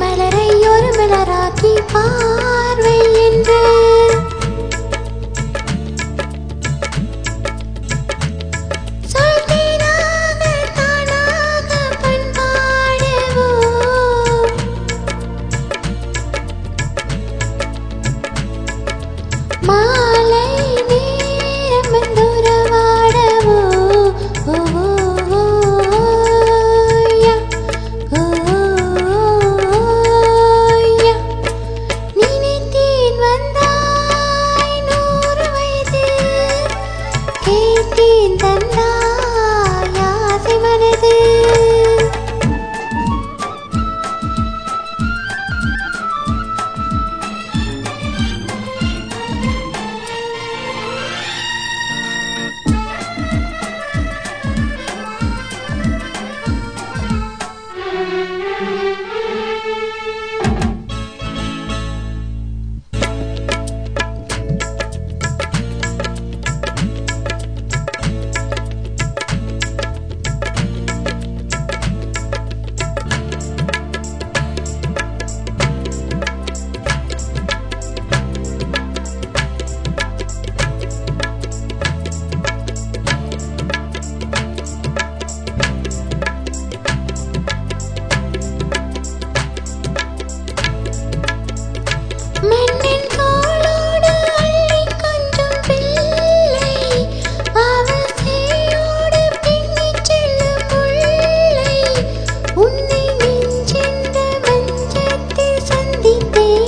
மலரை ஒரு மலராக்கி பார்வை என்று. 滴滴。